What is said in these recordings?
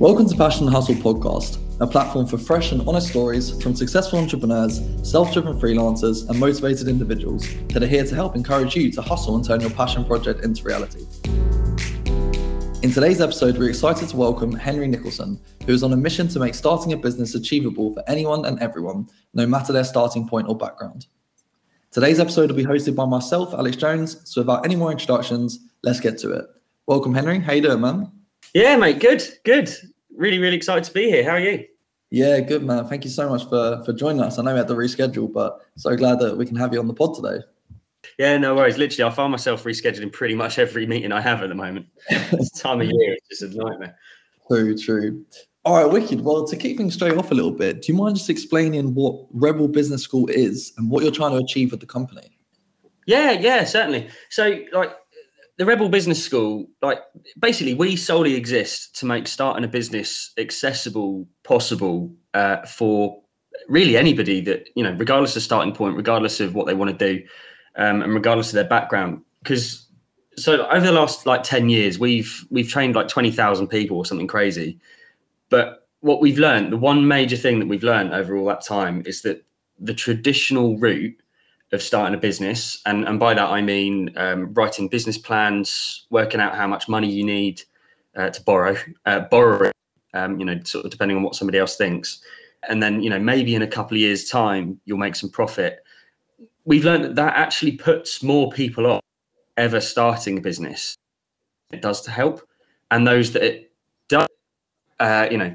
Welcome to Passion and Hustle Podcast, a platform for fresh and honest stories from successful entrepreneurs, self driven freelancers, and motivated individuals that are here to help encourage you to hustle and turn your passion project into reality. In today's episode, we're excited to welcome Henry Nicholson, who is on a mission to make starting a business achievable for anyone and everyone, no matter their starting point or background. Today's episode will be hosted by myself, Alex Jones. So without any more introductions, let's get to it. Welcome, Henry. How you doing, man? Yeah, mate. Good, good. Really, really excited to be here. How are you? Yeah, good, man. Thank you so much for for joining us. I know we had to reschedule, but so glad that we can have you on the pod today. Yeah, no worries. Literally, I find myself rescheduling pretty much every meeting I have at the moment. this time of year is just a nightmare. True, true. All right, wicked. Well, to keep things straight off a little bit, do you mind just explaining what Rebel Business School is and what you're trying to achieve with the company? Yeah, yeah, certainly. So, like, the Rebel Business School, like basically, we solely exist to make starting a business accessible, possible uh, for really anybody that you know, regardless of starting point, regardless of what they want to do, um, and regardless of their background. Because so over the last like ten years, we've we've trained like twenty thousand people or something crazy. But what we've learned, the one major thing that we've learned over all that time, is that the traditional route of starting a business, and and by that I mean um, writing business plans, working out how much money you need uh, to borrow, uh, borrow, um, you know, sort of depending on what somebody else thinks, and then you know maybe in a couple of years' time you'll make some profit. We've learned that that actually puts more people off ever starting a business. It does to help, and those that it does, uh, you know,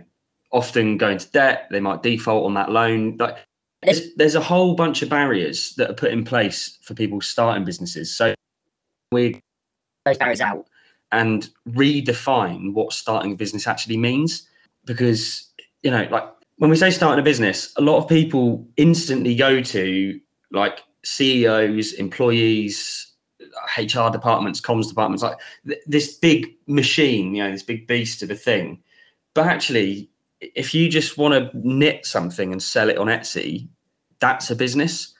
often go into debt. They might default on that loan. Like there's there's a whole bunch of barriers that are put in place for people starting businesses. So we those barriers out and redefine what starting a business actually means. Because you know, like when we say starting a business, a lot of people instantly go to like CEOs, employees, HR departments, comms departments, like th- this big machine, you know, this big beast of a thing. But actually, if you just want to knit something and sell it on Etsy, that's a business.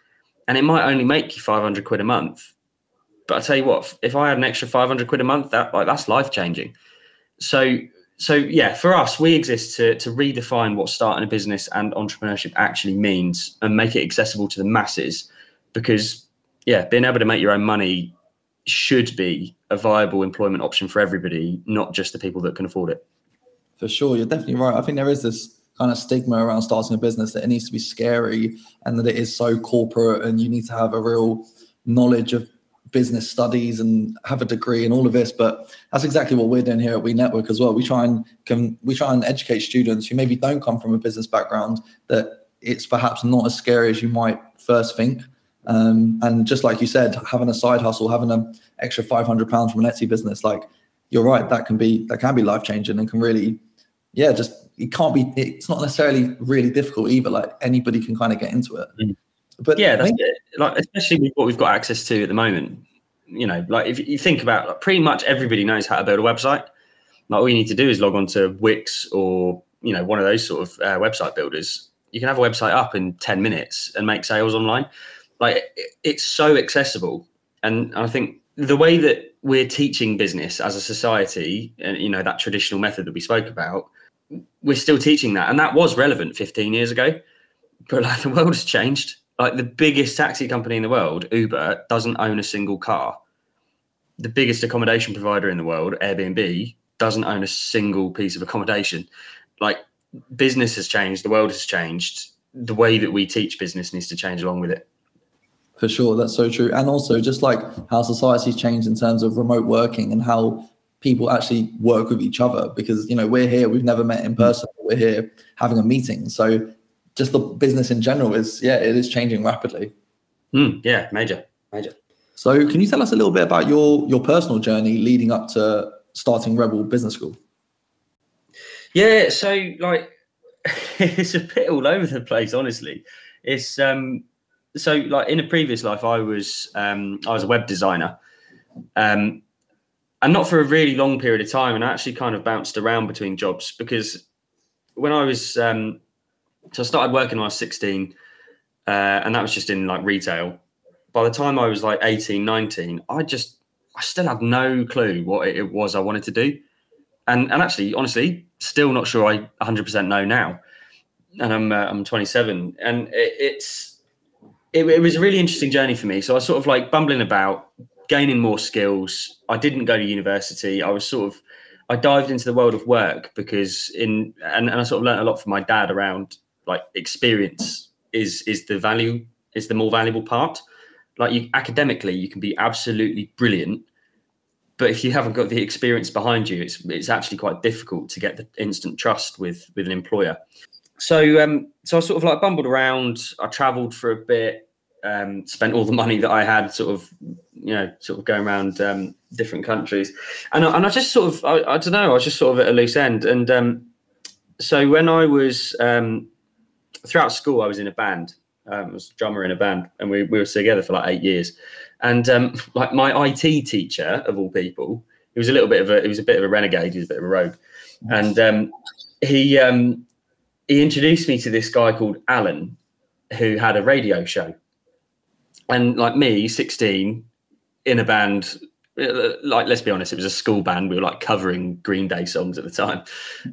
And it might only make you 500 quid a month. But i tell you what if i had an extra 500 quid a month that like that's life changing so so yeah for us we exist to to redefine what starting a business and entrepreneurship actually means and make it accessible to the masses because yeah being able to make your own money should be a viable employment option for everybody not just the people that can afford it. For sure. You're definitely right. I think there is this kind of stigma around starting a business that it needs to be scary and that it is so corporate and you need to have a real knowledge of business studies and have a degree and all of this. But that's exactly what we're doing here at we network as well. We try and can we try and educate students who maybe don't come from a business background that it's perhaps not as scary as you might first think. Um, and just like you said having a side hustle having an extra 500 pounds from an etsy business like you're right that can be that can be life changing and can really yeah just it can't be it's not necessarily really difficult either like anybody can kind of get into it. Mm. but yeah that's it. like especially with what we've got access to at the moment you know like if you think about like, pretty much everybody knows how to build a website. Like all you need to do is log on to wix or you know one of those sort of uh, website builders. You can have a website up in 10 minutes and make sales online. Like it, it's so accessible. And i think the way that we're teaching business as a society and you know that traditional method that we spoke about we're still teaching that, and that was relevant 15 years ago. But like the world has changed. Like the biggest taxi company in the world, Uber, doesn't own a single car. The biggest accommodation provider in the world, Airbnb, doesn't own a single piece of accommodation. Like business has changed, the world has changed. The way that we teach business needs to change along with it. For sure, that's so true. And also, just like how society's changed in terms of remote working and how people actually work with each other because you know we're here we've never met in mm. person we're here having a meeting. So just the business in general is yeah it is changing rapidly. Mm, yeah major major. So can you tell us a little bit about your your personal journey leading up to starting rebel business school? Yeah so like it's a bit all over the place honestly. It's um so like in a previous life i was um i was a web designer. Um and not for a really long period of time. And I actually kind of bounced around between jobs because when I was, um, so I started working when I was 16, uh, and that was just in like retail. By the time I was like 18, 19, I just, I still had no clue what it was I wanted to do. And, and actually, honestly, still not sure I 100% know now. And I'm uh, I'm 27, and it, it's it, it was a really interesting journey for me. So I was sort of like bumbling about, gaining more skills. I didn't go to university. I was sort of I dived into the world of work because in and, and I sort of learned a lot from my dad around like experience is is the value is the more valuable part. Like you academically, you can be absolutely brilliant, but if you haven't got the experience behind you, it's it's actually quite difficult to get the instant trust with with an employer. So um, so I sort of like bumbled around. I travelled for a bit, um, spent all the money that I had, sort of you know, sort of going around um, different countries, and I, and I just sort of I, I, don't know, I was just sort of at a loose end, and um, so when I was um, throughout school, I was in a band. Um, I was a drummer in a band, and we, we were together for like eight years. And um, like my IT teacher of all people, he was a little bit of a he was a bit of a renegade. He was a bit of a rogue, and he he introduced me to this guy called Alan, who had a radio show. And like me, sixteen, in a band, uh, like let's be honest, it was a school band. We were like covering Green Day songs at the time.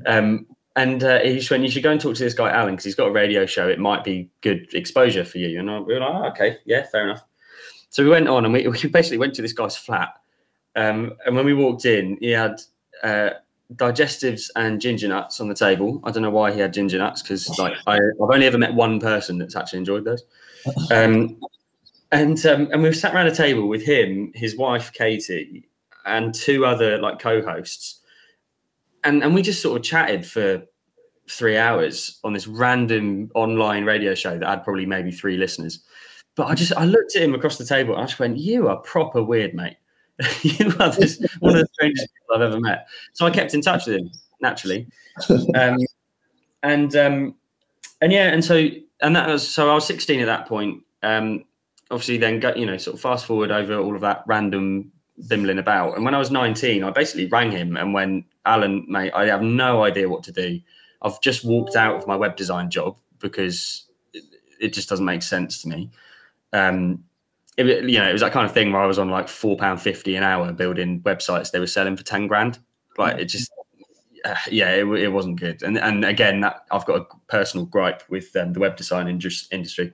Um, and uh, he "You should go and talk to this guy Alan because he's got a radio show. It might be good exposure for you." And we were like, oh, "Okay, yeah, fair enough." So we went on and we, we basically went to this guy's flat. Um, and when we walked in, he had uh, digestives and ginger nuts on the table. I don't know why he had ginger nuts because like I, have only ever met one person that's actually enjoyed those. Um, and um, and we sat around a table with him, his wife Katie, and two other like co-hosts, and and we just sort of chatted for three hours on this random online radio show that had probably maybe three listeners. But I just I looked at him across the table and I just went, "You are proper weird, mate. you are this, one of the strangest people I've ever met." So I kept in touch with him naturally, um, and um, and yeah, and so and that was so I was 16 at that point. Um, obviously, then go, you know sort of fast forward over all of that random bimbling about, and when I was 19, I basically rang him and went, "Alan, mate, I have no idea what to do. I've just walked out of my web design job because." It, it just doesn't make sense to me um, it, you know, it was that kind of thing where I was on like four pound fifty an hour building websites they were selling for ten grand. Like it just, uh, yeah, it, it wasn't good. And and again, that I've got a personal gripe with um, the web design industry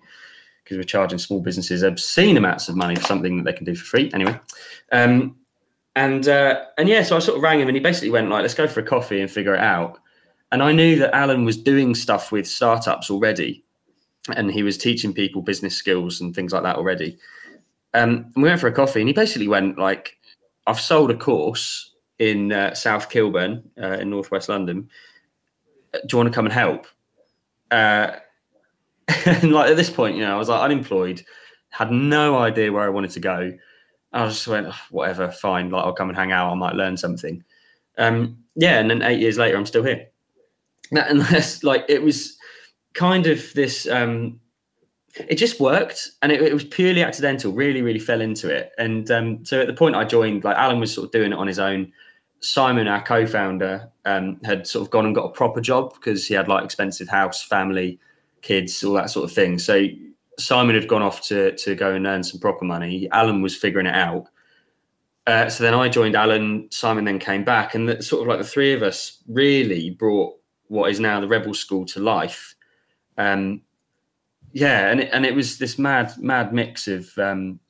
because we're charging small businesses obscene amounts of money for something that they can do for free. Anyway, um, and uh, and yeah, so I sort of rang him, and he basically went like, "Let's go for a coffee and figure it out." And I knew that Alan was doing stuff with startups already, and he was teaching people business skills and things like that already. Um, and we went for a coffee, and he basically went like, "I've sold a course in uh, South Kilburn uh, in northwest London. Do you want to come and help?" And like at this point, you know, I was like unemployed, had no idea where I wanted to go. I just went, oh, whatever, fine. Like I'll come and hang out. I might learn something. Um, yeah, and then eight years later, I'm still here. And that's like it was kind of this um it just worked and it, it, was purely accidental really really fell into it and um so at the point i joined like alan was sort of doing it on his own simon our co-founder um had sort of gone and got a proper job because he had like expensive house family kids all that sort of thing. So simon had gone off to to go and earn some proper money. Alan was figuring it out. Uh, so then i joined alan. Simon then came back. And the, sort of like the three of us really brought what is now the rebel school to life. Um, yeah, and it, and it was this mad mad mix of um,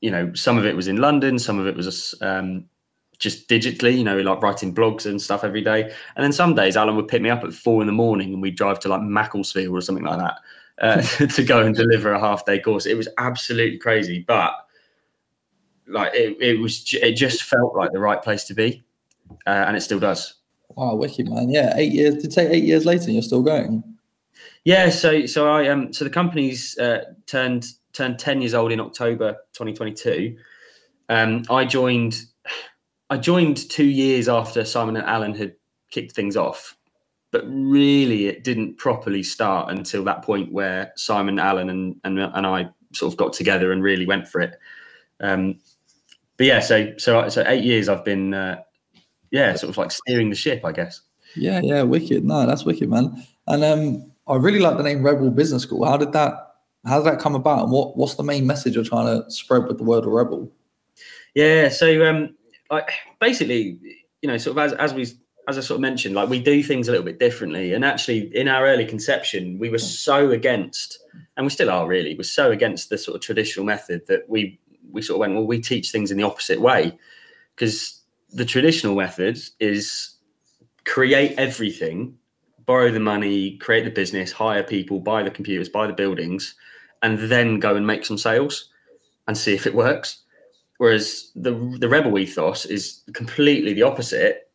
you know some of it was in London, some of it was um, just digitally, you know, like writing blogs and stuff every day. And then some days Alan would pick me up at four in the morning and we'd drive to like Macclesfield or something like that uh, to go and deliver a half day course. It was absolutely crazy, but like it, it was, it just felt like the right place to be, uh, and it still does. Wow, wicked man! Yeah, eight years. To take eight years later, and you're still going. Yeah, so so I um so the company's uh, turned turned ten years old in October 2022. Um, I joined I joined two years after Simon and Alan had kicked things off, but really it didn't properly start until that point where Simon, Alan, and and, and I sort of got together and really went for it. Um, but yeah, so so so eight years I've been uh, yeah sort of like steering the ship, I guess. Yeah, yeah, wicked. No, that's wicked, man. And um, I really like the name Rebel Business School. How did that how did that come about? And what what's the main message you're trying to spread with the word of rebel? Yeah, so um like basically, you know, sort of as as we as I sort of mentioned, like we do things a little bit differently. And actually, in our early conception, we were so against, and we still are really, we're so against the sort of traditional method that we we sort of went, well, we teach things in the opposite way, because the traditional method is create everything, borrow the money, create the business, hire people, buy the computers, buy the buildings, and then go and make some sales and see if it works. Whereas the the rebel ethos is completely the opposite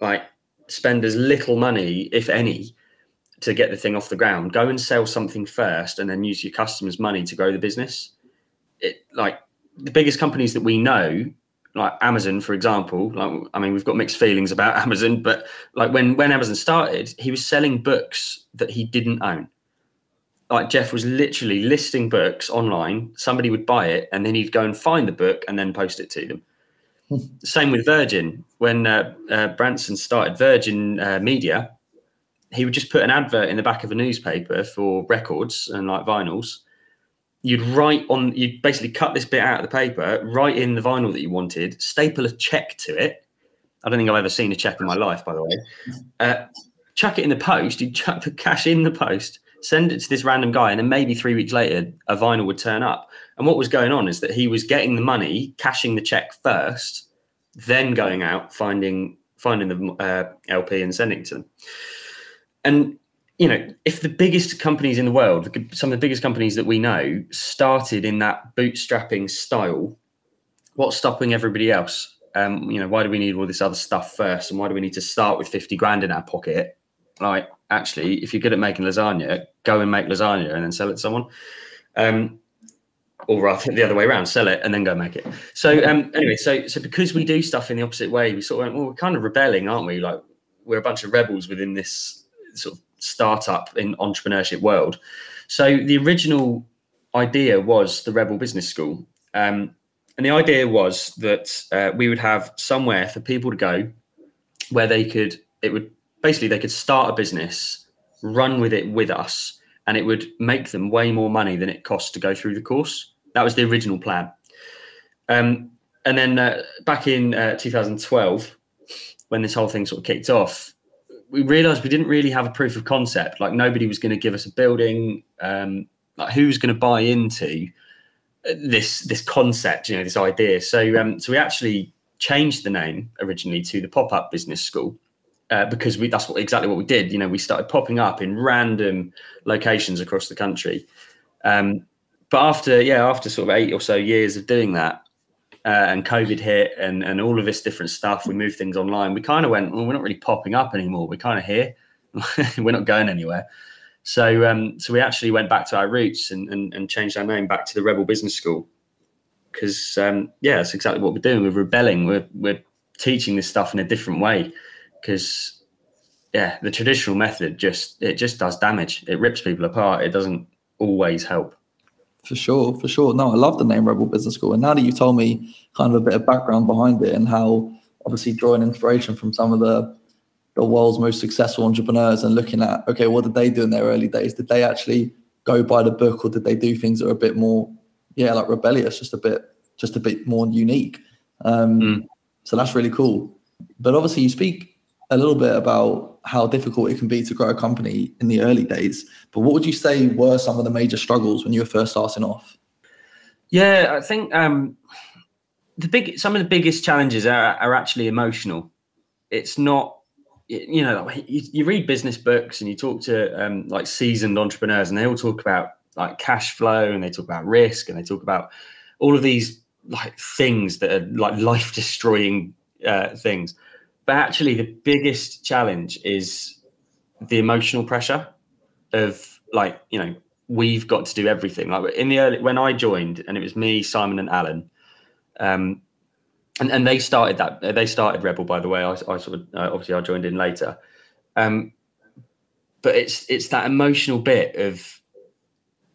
like spend as little money, if any, to get the thing off the ground. Go and sell something first, and then use your customers' money to grow the business. It like the biggest companies that we know, like Amazon, for example. Like I mean, we've got mixed feelings about Amazon, but like when when Amazon started, he was selling books that he didn't own. Like Jeff was literally listing books online. Somebody would buy it, and then he'd go and find the book and then post it to them. Same with Virgin. When uh, uh, Branson started Virgin uh, Media, he would just put an advert in the back of a newspaper for records and like vinyls. You'd write on, you'd basically cut this bit out of the paper, write in the vinyl that you wanted, staple a check to it. I don't think I've ever seen a check in my life, by the way. Uh, chuck it in the post. You'd chuck the cash in the post, send it to this random guy, and then maybe three weeks later, a vinyl would turn up. And what was going on is that he was getting the money, cashing the check first, then going out finding finding the uh, LP and sending it to them. And you know, if the biggest companies in the world, some of the biggest companies that we know, started in that bootstrapping style, what's stopping everybody else? Um, you know, why do we need all this other stuff first, and why do we need to start with fifty grand in our pocket? Like, actually, if you're good at making lasagna, go and make lasagna and then sell it to someone. Um, or rather the other way around, sell it and then go make it. So um, anyway, so so because we do stuff in the opposite way, we sort of went, well, we're kind of rebelling, aren't we? Like we're a bunch of rebels within this sort of startup in entrepreneurship world. So the original idea was the Rebel Business School, um, and the idea was that uh, we would have somewhere for people to go where they could it would basically they could start a business, run with it with us, and it would make them way more money than it costs to go through the course. That was the original plan. Um, and then uh, back in uh, 2012, when this whole thing sort of kicked off, we realized we didn't really have a proof of concept. Like nobody was going to give us a building. Um, like who's going to buy into uh, this this concept? You know, this idea. So um, so we actually changed the name originally to the Pop Up Business School. Uh, because we that's what exactly what we did. You know, we started popping up in random locations across the country, um, but after yeah, after sort of eight or so years of doing that, uh, and COVID hit, and and all of this different stuff, we moved things online. We kind of went, well, we're not really popping up anymore. We're kind of here. we're not going anywhere. So um, so we actually went back to our roots and, and, and changed our name back to the Rebel Business School because um, yeah, that's exactly what we're doing. We're rebelling. We're we're teaching this stuff in a different way because yeah, the traditional method just it just does damage. It rips people apart. It doesn't always help. For sure, for sure. No, I love the name Rebel Business School. And now that you've told me kind of a bit of background behind it and how obviously drawing inspiration from some of the the world's most successful entrepreneurs and looking at okay, what did they do in their early days? Did they actually go by the book or did they do things that are a bit more, yeah, like rebellious, just a bit, just a bit more unique? Um, mm. So that's really cool. But obviously, you speak a little bit about how difficult it can be to grow a company in the early days. But what would you say were some of the major struggles when you were first starting off? Yeah, I think um, the big some of the biggest challenges are, are actually emotional. It's not you know you, you, read business books and you talk to um, like seasoned entrepreneurs and they all talk about like cash flow and they talk about risk and they talk about all of these like things that are like life destroying uh, things but actually, the biggest challenge is the emotional pressure of like, you know, we've got to do everything. Like in the early, when I joined, and it was me, Simon, and Alan, um, and, and they started that. They started Rebel, by the way. I, I sort of uh, obviously I joined in later, um, but it's it's that emotional bit of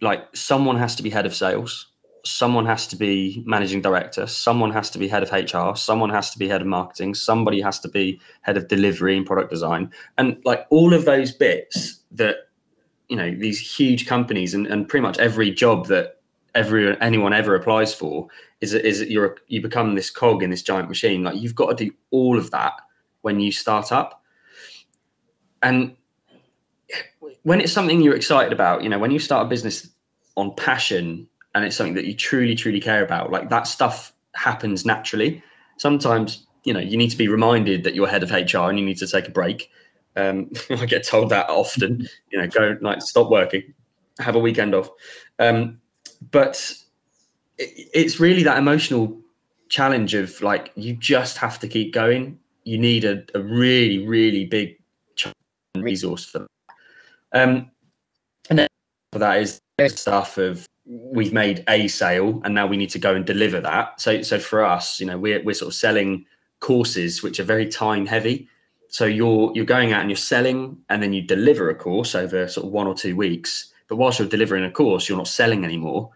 like someone has to be head of sales someone has to be managing director, someone has to be head of HR, someone has to be head of marketing, somebody has to be head of delivery and product design. And like all of those bits that, you know, these huge companies and, and pretty much every job that every anyone ever applies for is is you're you become this cog in this giant machine. Like you've got to do all of that when you start up. And when it's something you're excited about, you know, when you start a business on passion and it's something that you truly, truly care about, like that stuff happens naturally. Sometimes, you know, you need to be reminded that you're head of HR and you need to take a break. Um, I get told that often, you know, go like stop working, have a weekend off. Um, but it, it's really that emotional challenge of like you just have to keep going. You need a, a really, really big resource for that. Um, and then for that is stuff of we've made a sale and now we need to go and deliver that. So, so for us, you know, we're we're sort of selling courses which are very time heavy. So you're you're going out and you're selling, and then you deliver a course over sort of one or two weeks. But whilst you're delivering a course, you're not selling anymore.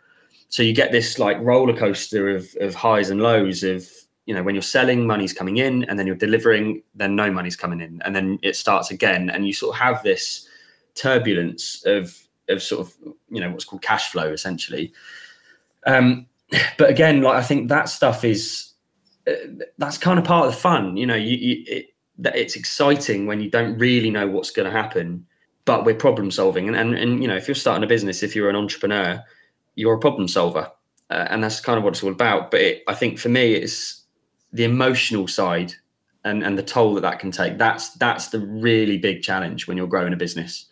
So you get this like roller coaster of of highs and lows of you know when you're selling money's coming in and then you're delivering then no money's coming in and then it starts again and you sort of have this turbulence of of sort of you know what's called cash flow essentially. Um but again like i think that stuff is uh, that's kind of part of the fun you know you, you it, it's exciting when you don't really know what's going to happen but we're problem solving. And, and and you know if you're starting a business if you're an entrepreneur you're a problem solver. Uh, and that's kind of what it's all about. But it, i think for me it's the emotional side and and the toll that that can take. That's that's the really big challenge when you're growing a business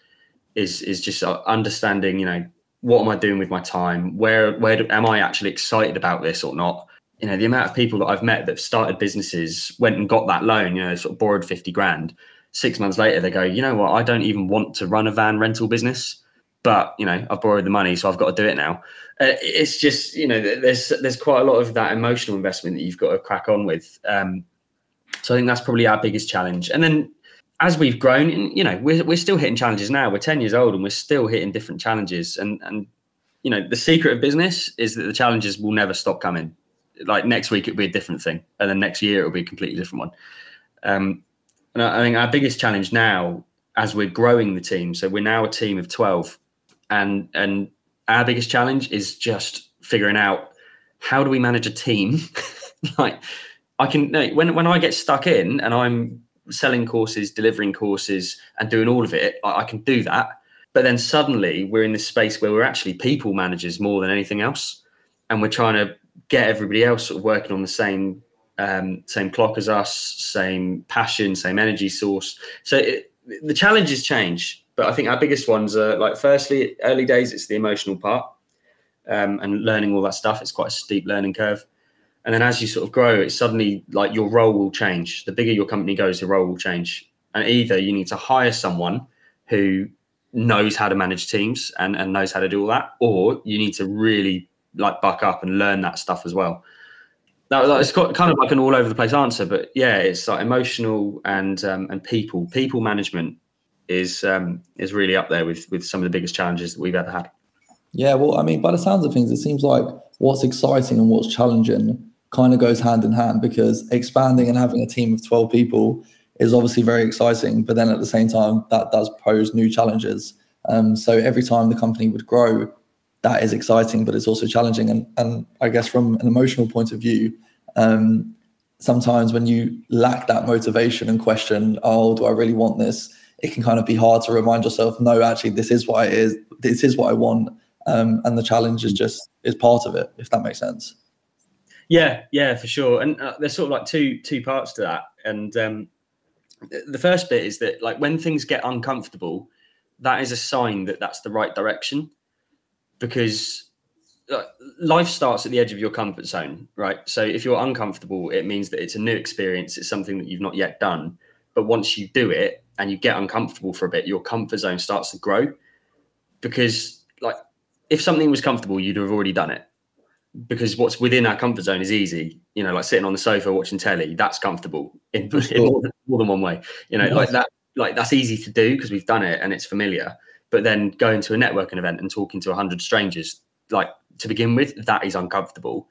is is just uh, understanding you know what am i doing with my time? Where where do, am i actually excited about this or not? You know the amount of people that i've met that started businesses went and got that loan you know sort of borrowed 50 grand. Six months later they go you know what? I don't even want to run a van rental business but you know i've borrowed the money so i've got to do it now. Uh, it's just you know there's there's quite a lot of that emotional investment that you've got to crack on with. Um, so i think that's probably our biggest challenge. And then as we've grown, you know, we're, we're still hitting challenges now. We're 10 years old and we're still hitting different challenges. And, and, you know, the secret of business is that the challenges will never stop coming. Like next week, it'll be a different thing. And then next year, it'll be a completely different one. Um, and I, I think our biggest challenge now, as we're growing the team, so we're now a team of 12. And, and our biggest challenge is just figuring out how do we manage a team? like, I can, when, when I get stuck in and I'm selling courses, delivering courses, and doing all of it, I, I can do that. But then suddenly we're in this space where we're actually people managers more than anything else, and we're trying to get everybody else sort of working on the same um, same clock as us, same passion, same energy source. So it, the challenges change, but I think our biggest ones are like, firstly, early days, it's the emotional part um, and learning all that stuff. It's quite a steep learning curve. And then as you sort of grow, it's suddenly like your role will change. The bigger your company goes, your role will change. And either you need to hire someone who knows how to manage teams and, and knows how to do all that, or you need to really like buck up and learn that stuff as well. That it's kind of like an all over the place answer, but yeah, it's like emotional and um, and people people management is um, is really up there with with some of the biggest challenges that we've ever had. Yeah, well, I mean, by the sounds of things, it seems like what's exciting and what's challenging kind of goes hand in hand because expanding and having a team of 12 people is obviously very exciting, but then at the same time, that does pose new challenges. Um, so every time the company would grow, that is exciting, but it's also challenging. And, and I guess from an emotional point of view, um, sometimes when you lack that motivation and question, oh, do I really want this? It can kind of be hard to remind yourself, no, actually, this is what it is. This is what I want. Um, and the challenge is just is part of it, if that makes sense. Yeah, yeah, for sure. And uh, there's sort of like two two parts to that. And um, the first bit is that like when things get uncomfortable, that is a sign that that's the right direction, because uh, life starts at the edge of your comfort zone, right? So if you're uncomfortable, it means that it's a new experience. It's something that you've not yet done. But once you do it and you get uncomfortable for a bit, your comfort zone starts to grow. Because like if something was comfortable, you'd have already done it because what's within our comfort zone is easy. You know, like sitting on the sofa watching telly, that's comfortable in, sure. in more, than, more, than, one way. You know, yes. like that, like that's easy to do because we've done it and it's familiar. But then going to a networking event and talking to a hundred strangers, like to begin with, that is uncomfortable.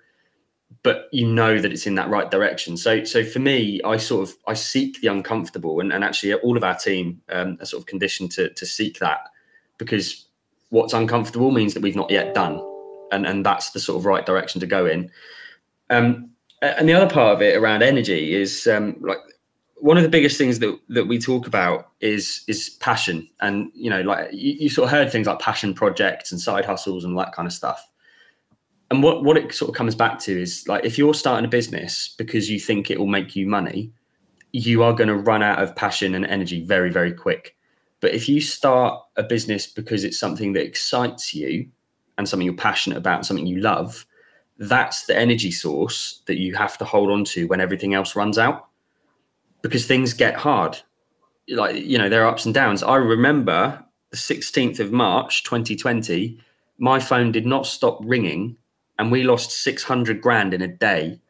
But you know that it's in that right direction. So, so for me, I sort of I seek the uncomfortable, and, and actually all of our team um, are sort of conditioned to to seek that because what's uncomfortable means that we've not yet done and and that's the sort of right direction to go in. Um, and the other part of it around energy is um, like one of the biggest things that that we talk about is is passion, and you know, like you, you sort of heard things like passion projects and side hustles and that kind of stuff. And what what it sort of comes back to is like if you're starting a business because you think it will make you money, you are going to run out of passion and energy very very quick. But if you start a business because it's something that excites you and something you're passionate about, and something you love, that's the energy source that you have to hold on to when everything else runs out because things get hard. Like, you know, there are ups and downs. I remember the 16th of March, 2020, my phone did not stop ringing and we lost 600 grand in a day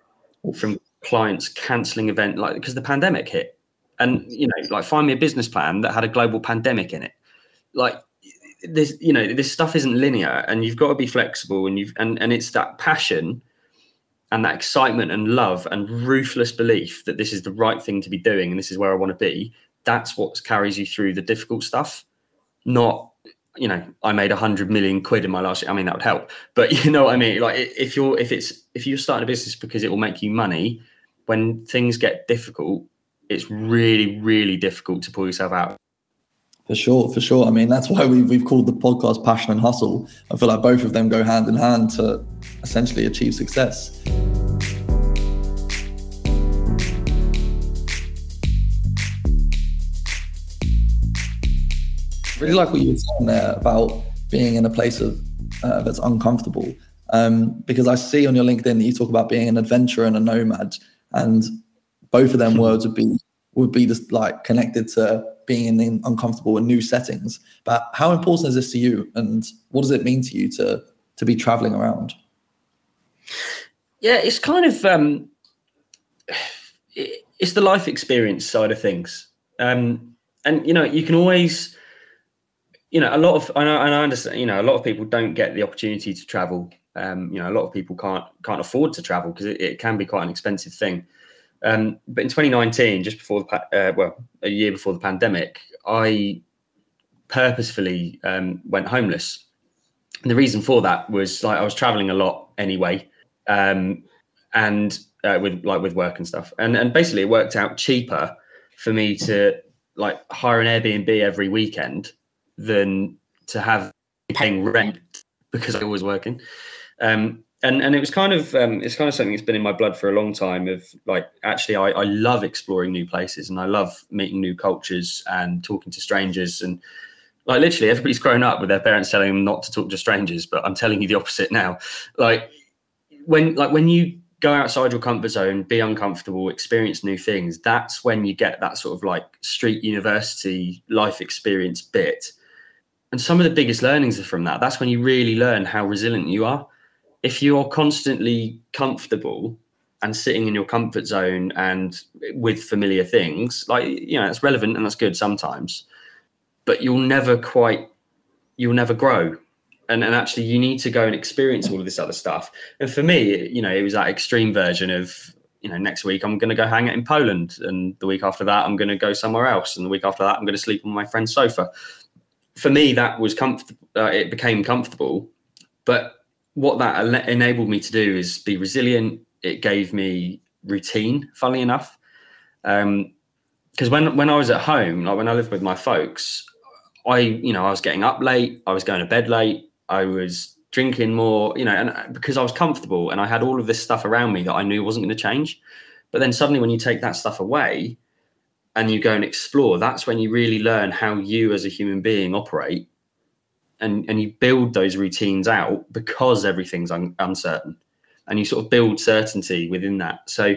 from clients canceling event like because the pandemic hit and you know like find me a business plan that had a global pandemic in it like this you know this stuff isn't linear and you've got to be flexible and you've and, and it's that passion and that excitement and love and ruthless belief that this is the right thing to be doing and this is where I want to be, that's what carries you through the difficult stuff. Not, you know, I made a hundred million quid in my last year. I mean, that would help. But you know what I mean? Like if you're if it's if you're starting a business because it will make you money, when things get difficult, it's really, really difficult to pull yourself out. For sure, for sure. I mean, that's why we've, we've called the podcast Passion and Hustle. I feel like both of them go hand in hand to essentially achieve success. Really like what you were saying there about being in a place of uh, that's uncomfortable. Um, because I see on your LinkedIn that you talk about being an adventurer and a nomad, and both of them words would be would be just like connected to being in uncomfortable and new settings. But how important is this to you, and what does it mean to you to to be traveling around? Yeah, it's kind of um, it's the life experience side of things, um, and you know you can always, you know, a lot of and I, and I understand, you know, a lot of people don't get the opportunity to travel. Um, you know, a lot of people can't can't afford to travel because it, it, can be quite an expensive thing. Um, but in 2019, just before the uh, well, a year before the pandemic, I purposefully um, went homeless. And the reason for that was like I was traveling a lot anyway, um, and uh, with like with work and stuff, and and basically it worked out cheaper for me to like hire an Airbnb every weekend than to have paying rent because I was working. Um, and and it was kind of um, it's kind of something that's been in my blood for a long time. Of like, actually, I, I love exploring new places and I love meeting new cultures and talking to strangers and like literally everybody's grown up with their parents telling them not to talk to strangers. But I'm telling you the opposite now. Like when like when you go outside your comfort zone, be uncomfortable, experience new things. That's when you get that sort of like street university life experience bit. And some of the biggest learnings are from that. That's when you really learn how resilient you are if you're constantly comfortable and sitting in your comfort zone and with familiar things, like you know, it's relevant and that's good sometimes, but you'll never quite, you'll never grow. And, and actually, you need to go and experience all of this other stuff. And for me, you know, it was that extreme version of, you know, next week I'm going to go hang out in Poland, and the week after that I'm going to go somewhere else, and the week after that I'm going to sleep on my friend's sofa. For me, that was comfortable. Uh, it became comfortable, but what that enabled me to do is be resilient. It gave me routine, funnily enough. Because um, when when I was at home, like when I lived with my folks, I you know I was getting up late, I was going to bed late, I was drinking more, you know, and uh, because I was comfortable and I had all of this stuff around me that I knew wasn't going to change. But then suddenly, when you take that stuff away and you go and explore, that's when you really learn how you as a human being operate and and you build those routines out because everything's un- uncertain. And you sort of build certainty within that. So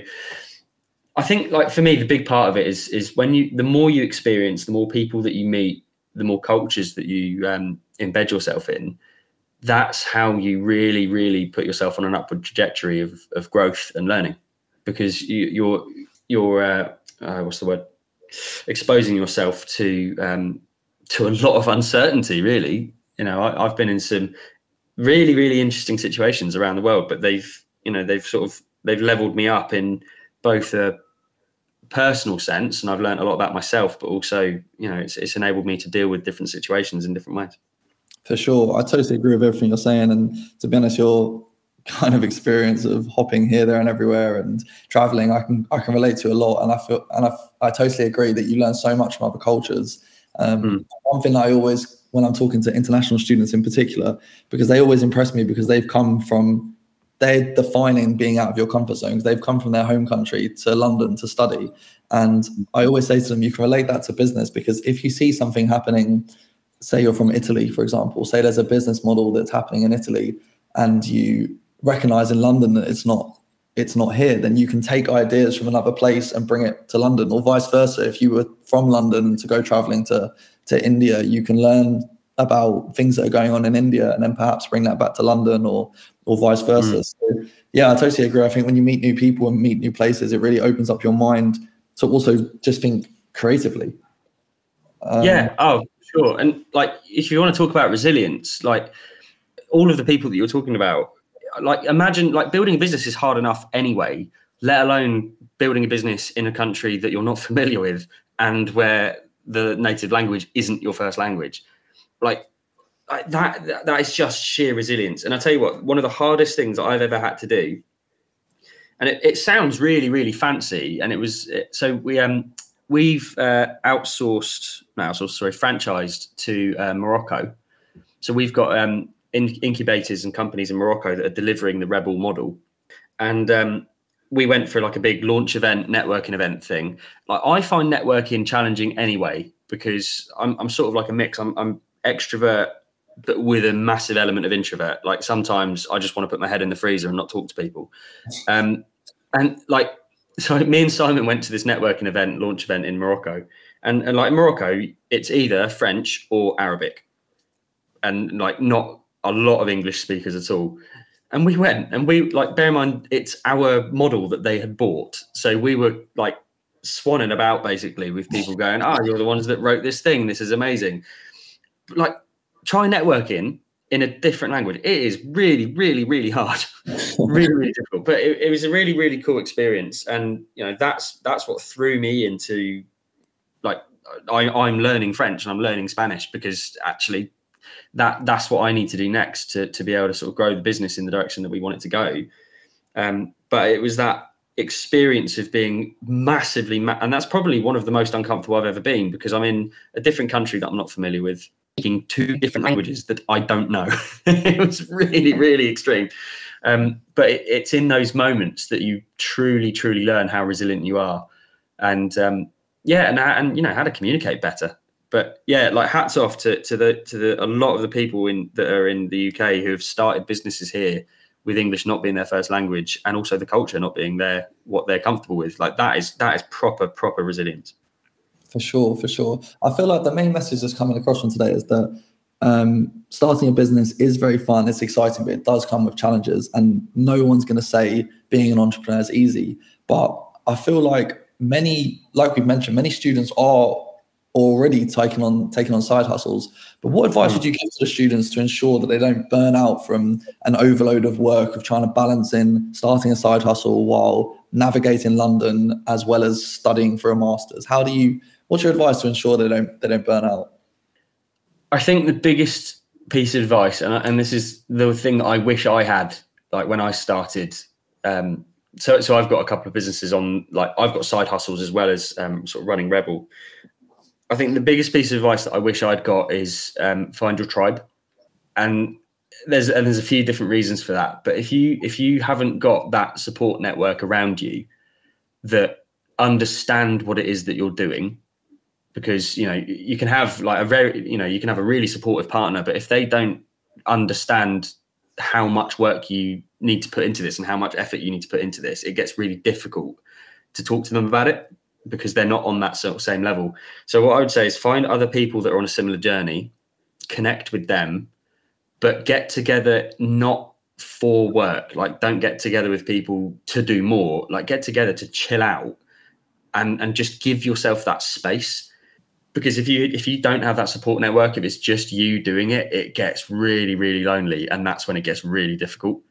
i think like for me the big part of it is is when you the more you experience the more people that you meet the more cultures that you um, embed yourself in that's how you really really put yourself on an upward trajectory of, of growth and learning. Because you, you're you're uh, uh, what's the word? Exposing yourself to um, to a lot of uncertainty really you know, I, have been in some really, really interesting situations around the world, but they've, you know, they've sort of they've leveled me up in both a personal sense, and I've learned a lot about myself, but also, you know, it's, it's enabled me to deal with different situations in different ways. For sure, I totally agree with everything you're saying, and to be honest, you're kind of experience of hopping here, there, and everywhere and traveling, I can I can relate to a lot. And I feel and I, I totally agree that you learn so much from other cultures. Um, mm. One thing I always when I'm talking to international students in particular, because they always impress me because they've come from they're defining being out of your comfort zones. They've come from their home country to London to study. And I always say to them, you can relate that to business because if you see something happening, say you're from Italy, for example, say there's a business model that's happening in Italy and you recognize in London that it's not it's not here, then you can take ideas from another place and bring it to London, or vice versa. If you were from London to go traveling to to India, you can learn about things that are going on in India and then perhaps bring that back to London or or vice versa. Mm. So, yeah, I totally agree. I think when you meet new people and meet new places, it really opens up your mind to also just think creatively. Um, yeah. Oh, sure. And like, if you want to talk about resilience, like all of the people that you're talking about, like imagine like building a business is hard enough anyway, let alone building a business in a country that you're not familiar with and where the native language isn't your first language. Like that, that that is just sheer resilience. And I tell you what, one of the hardest things I've ever had to do, and it, it sounds really really fancy, and it was so we um we've uh, outsourced, no, outsourced, sorry, franchised to uh, Morocco. So we've got um, in, incubators and companies in Morocco that are delivering the Rebel model, and um, we went for like a big launch event, networking event thing. Like I find networking challenging anyway because I'm, I'm sort of like a mix. I'm, I'm extrovert but with a massive element of introvert. Like sometimes I just want to put my head in the freezer and not talk to people. Um, and like, so me and Simon went to this networking event, launch event in Morocco. And, and like Morocco, it's either French or Arabic, and like not a lot of English speakers at all. And we went, and we like bear in mind it's our model that they had bought, so we were like swanning about basically with people going, "Ah, oh, you're the ones that wrote this thing. This is amazing." Like try networking in a different language. It is really, really, really hard, really, really difficult. But it, it, was a really, really cool experience, and you know that's that's what threw me into like I, I'm learning French and I'm learning Spanish because actually that that's what I need to do next to to be able to sort of grow the business in the direction that we want it to go. Um, but it was that experience of being massively, ma- and that's probably one of the most uncomfortable I've ever been because I'm in a different country that I'm not familiar with speaking two different languages that I don't know. it was really, really extreme. Um, but it, it's in those moments that you truly, truly learn how resilient you are, and um, yeah, and and you know how to communicate better. But yeah, like hats off to to the to the a lot of the people in that are in the UK who have started businesses here with English not being their first language, and also the culture not being their what they're comfortable with. Like that is that is proper proper resilience. For sure, for sure. I feel like the main message that's coming across from today is that um, starting a business is very fun, it's exciting, but it does come with challenges. And no one's going to say being an entrepreneur is easy. But I feel like many, like we've mentioned, many students are already taking on taking on side hustles. But what advice would you give to the students to ensure that they don't burn out from an overload of work of trying to balance in starting a side hustle while navigating London as well as studying for a master's? How do you What's your advice to ensure they don't they don't burn out? I think the biggest piece of advice, and and this is the thing that I wish I had, like when I started. Um, so so I've got a couple of businesses on, like I've got side hustles as well as um, sort of running Rebel. I think the biggest piece of advice that I wish I'd got is um, find your tribe, and there's and there's a few different reasons for that. But if you if you haven't got that support network around you that understand what it is that you're doing because you know you can have like a very you know you can have a really supportive partner but if they don't understand how much work you need to put into this and how much effort you need to put into this it gets really difficult to talk to them about it because they're not on that sort of same level. So what i would say is find other people that are on a similar journey connect with them but get together not for work. Like don't get together with people to do more. Like get together to chill out and and just give yourself that space. Because if you if you don't have that support network if it's just you doing it it gets really really lonely. And that's when it gets really difficult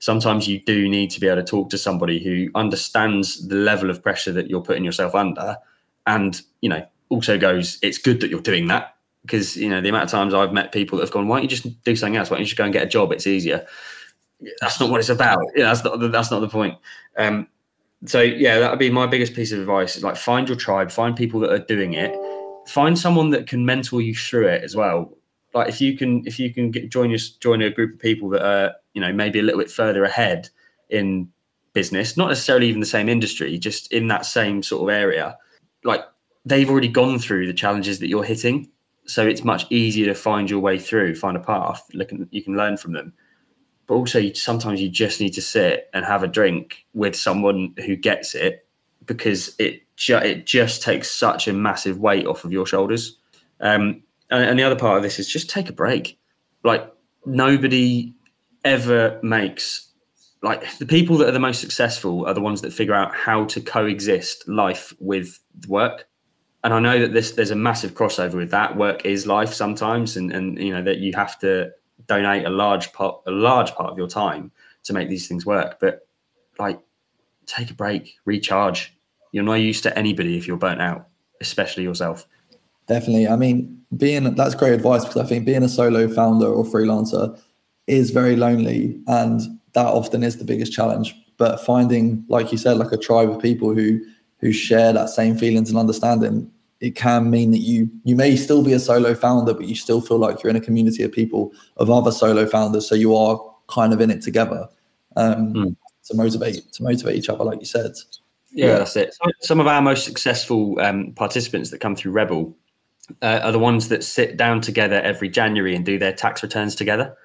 sometimes you do need to be able to talk to somebody who understands the level of pressure that you're putting yourself under and you know also goes it's good that you're doing that because you know the amount of times i've met people that have gone why don't you just do something else why don't you just go and get a job it's easier that's not what it's about. Yeah, that's not that's not the point. Um, so yeah, that would be my biggest piece of advice: is like find your tribe, find people that are doing it, find someone that can mentor you through it as well. Like if you can if you can get, join your join a group of people that are you know maybe a little bit further ahead in business, not necessarily even the same industry, just in that same sort of area, like they've already gone through the challenges that you're hitting. So it's much easier to find your way through, find a path, look, you can learn from them but also sometimes you just need to sit and have a drink with someone who gets it because it ju- it just takes such a massive weight off of your shoulders. Um, and, and the other part of this is just take a break. Like nobody ever makes like the people that are the most successful are the ones that figure out how to coexist life with work. And i know that this there's a massive crossover with that. Work is life sometimes and and you know that you have to donate a large part a large part of your time to make these things work. But like take a break recharge. You're no use to anybody if you're burnt out especially yourself definitely i mean being that's great advice because i think being a solo founder or freelancer is very lonely and that often is the biggest challenge but finding like you said like a tribe of people who who share that same feelings and understanding it can mean that you you may still be a solo founder, but you still feel like you're in a community of people of other solo founders. So you are kind of in it together um, mm. to motivate to motivate each other, like you said. Yeah, yeah. that's it. Some of our most successful um, participants that come through Rebel uh, are the ones that sit down together every January and do their tax returns together.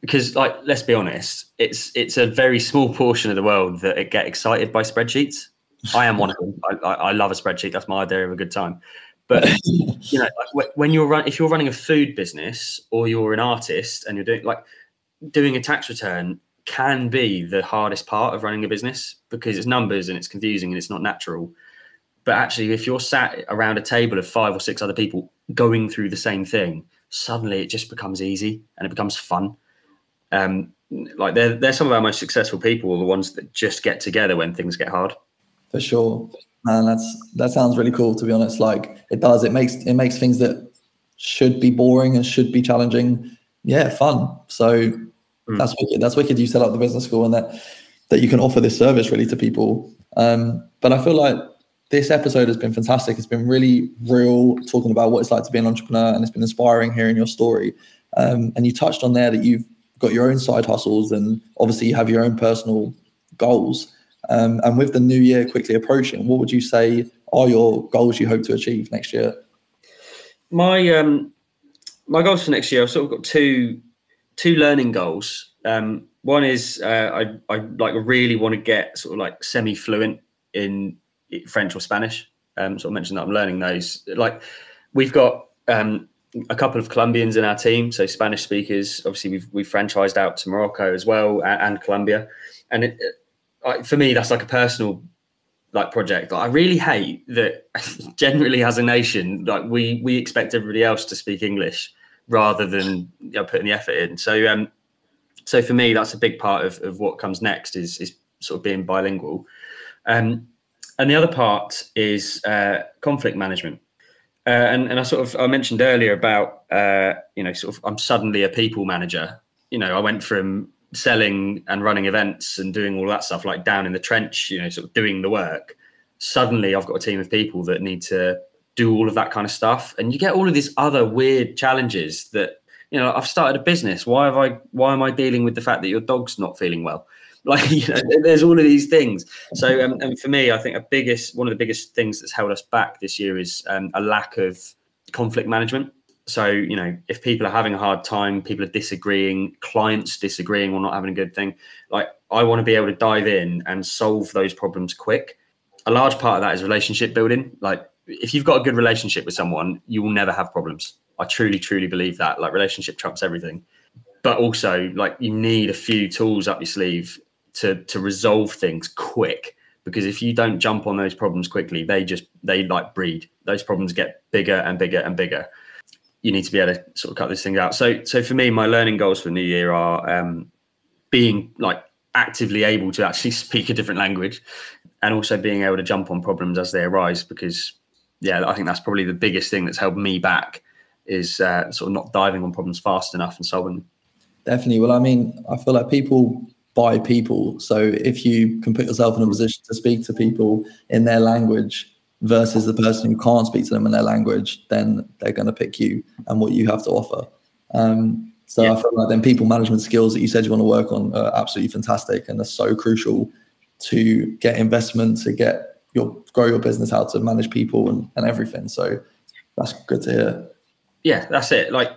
Because, like, let's be honest, it's it's a very small portion of the world that get excited by spreadsheets. I am one of them. I, I, love a spreadsheet. That's my idea of a good time. But you know, like when you're run, if you're running a food business or you're an artist and you're doing like doing a tax return can be the hardest part of running a business because it's numbers and it's confusing and it's not natural. But actually, if you're sat around a table of five or six other people going through the same thing, suddenly it just becomes easy and it becomes fun. Um, like they're they're some of our most successful people, the ones that just get together when things get hard for sure. And that's that sounds really cool to be honest. Like it does, it makes it makes things that should be boring and should be challenging, yeah, fun. So mm. that's wicked. That's wicked. You set up the business school and that that you can offer this service really to people. Um, but I feel like this episode has been fantastic. It's been really real, talking about what it's like to be an entrepreneur, and it's been inspiring hearing your story. Um, and you touched on there that you've got your own side hustles, and obviously you have your own personal goals. Um, and with the new year quickly approaching, what would you say are your goals you hope to achieve next year? My um, my goals for next year, I've sort of got two two learning goals. Um, one is uh, I I like really want to get sort of like semi fluent in French or Spanish. Um, of mentioned that I'm learning those. Like we've got um, a couple of Colombians in our team, so Spanish speakers. Obviously, we've we've franchised out to Morocco as well and, and Colombia, and it, like, for me, that's like a personal like project. Like, I really hate that. generally, as a nation, like we we expect everybody else to speak English rather than you know, putting the effort in. So, um, so for me, that's a big part of, of what comes next is is sort of being bilingual. Um, and the other part is uh, conflict management. Uh, and, and I sort of I mentioned earlier about uh, you know sort of I'm suddenly a people manager. You know I went from selling and running events and doing all that stuff, like down in the trench, you know, sort of doing the work. Suddenly, I've got a team of people that need to do all of that kind of stuff, and you get all of these other weird challenges that you know. I've started a business. Why have I? Why am I dealing with the fact that your dog's not feeling well? Like you know, there's all of these things. So, um, and for me, I think a biggest one of the biggest things that's held us back this year is um, a lack of conflict management. So you know if people are having a hard time people are disagreeing clients disagreeing or not having a good thing like i want to be able to dive in and solve those problems quick. A large part of that is relationship building. Like if you've got a good relationship with someone you will never have problems. I truly truly believe that. Like relationship trumps everything. But also like you need a few tools up your sleeve to to resolve things quick because if you don't jump on those problems quickly they just they like breed those problems get bigger and bigger and bigger you need to be able to sort of cut this thing out. So, so for me, my learning goals for the New Year are um, being like actively able to actually speak a different language, and also being able to jump on problems as they arise. Because, yeah, I think that's probably the biggest thing that's held me back is uh, sort of not diving on problems fast enough and solving. Definitely. Well, I mean, I feel like people by people. So if you can put yourself in a position to speak to people in their language versus the person who can't speak to them in their language, then they're going to pick you and what you have to offer. Um, so yeah. I feel like then people management skills that you said you want to work on are absolutely fantastic and they're so crucial to get investment, to get your grow your business, how to manage people and, and everything. So that's good to hear. Yeah, that's it. Like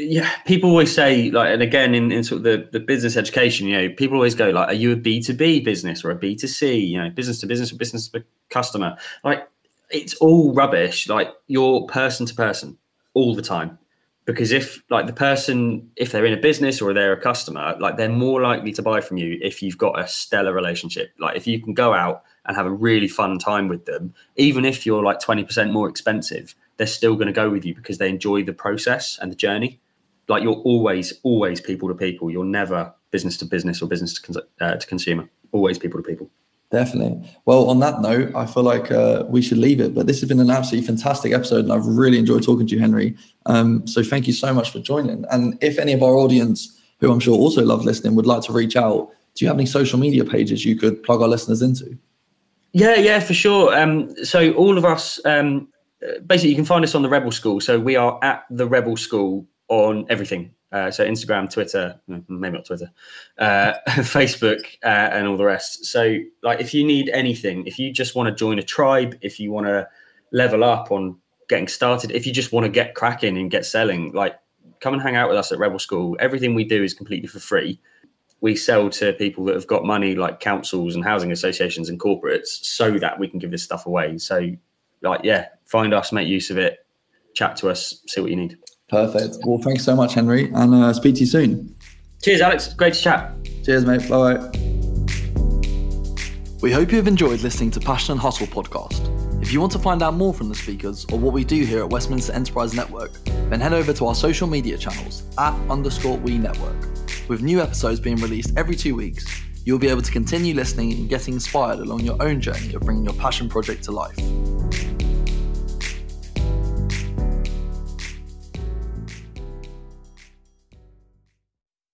yeah, people always say like, and again in, in sort of the, the business education, you know, people always go like, are you a B two B business or a B two C? You know, business to business or business to customer? Like, it's all rubbish. Like, you're person to person all the time because if like the person if they're in a business or they're a customer like they're more likely to buy from you if you've got a stellar relationship like if you can go out and have a really fun time with them even if you're like 20% more expensive they're still going to go with you because they enjoy the process and the journey like you're always always people to people you're never business to business or business to, cons- uh, to consumer always people to people Definitely. Well, on that note, I feel like uh, we should leave it. But this has been an absolutely fantastic episode, and I've really enjoyed talking to you, Henry. Um, so thank you so much for joining. And if any of our audience, who I'm sure also love listening, would like to reach out, do you have any social media pages you could plug our listeners into? Yeah, yeah, for sure. Um, so all of us, um, basically, you can find us on the Rebel School. So we are at the Rebel School on everything. Uh, so Instagram, Twitter, maybe not Twitter, uh, Facebook, uh, and all the rest. So like, if you need anything, if you just want to join a tribe, if you want to level up on getting started, if you just want to get cracking and get selling, like, come and hang out with us at Rebel School. Everything we do is completely for free. We sell to people that have got money, like councils and housing associations and corporates, so that we can give this stuff away. So, like, yeah, find us, make use of it, chat to us, see what you need. Perfect. Well, thanks so much, Henry, and uh, speak to you soon. Cheers, Alex. Great to chat. Cheers, mate. Bye bye. We hope you have enjoyed listening to Passion and Hustle podcast. If you want to find out more from the speakers or what we do here at Westminster Enterprise Network, then head over to our social media channels at underscore we network. With new episodes being released every two weeks, you'll be able to continue listening and getting inspired along your own journey of bringing your passion project to life.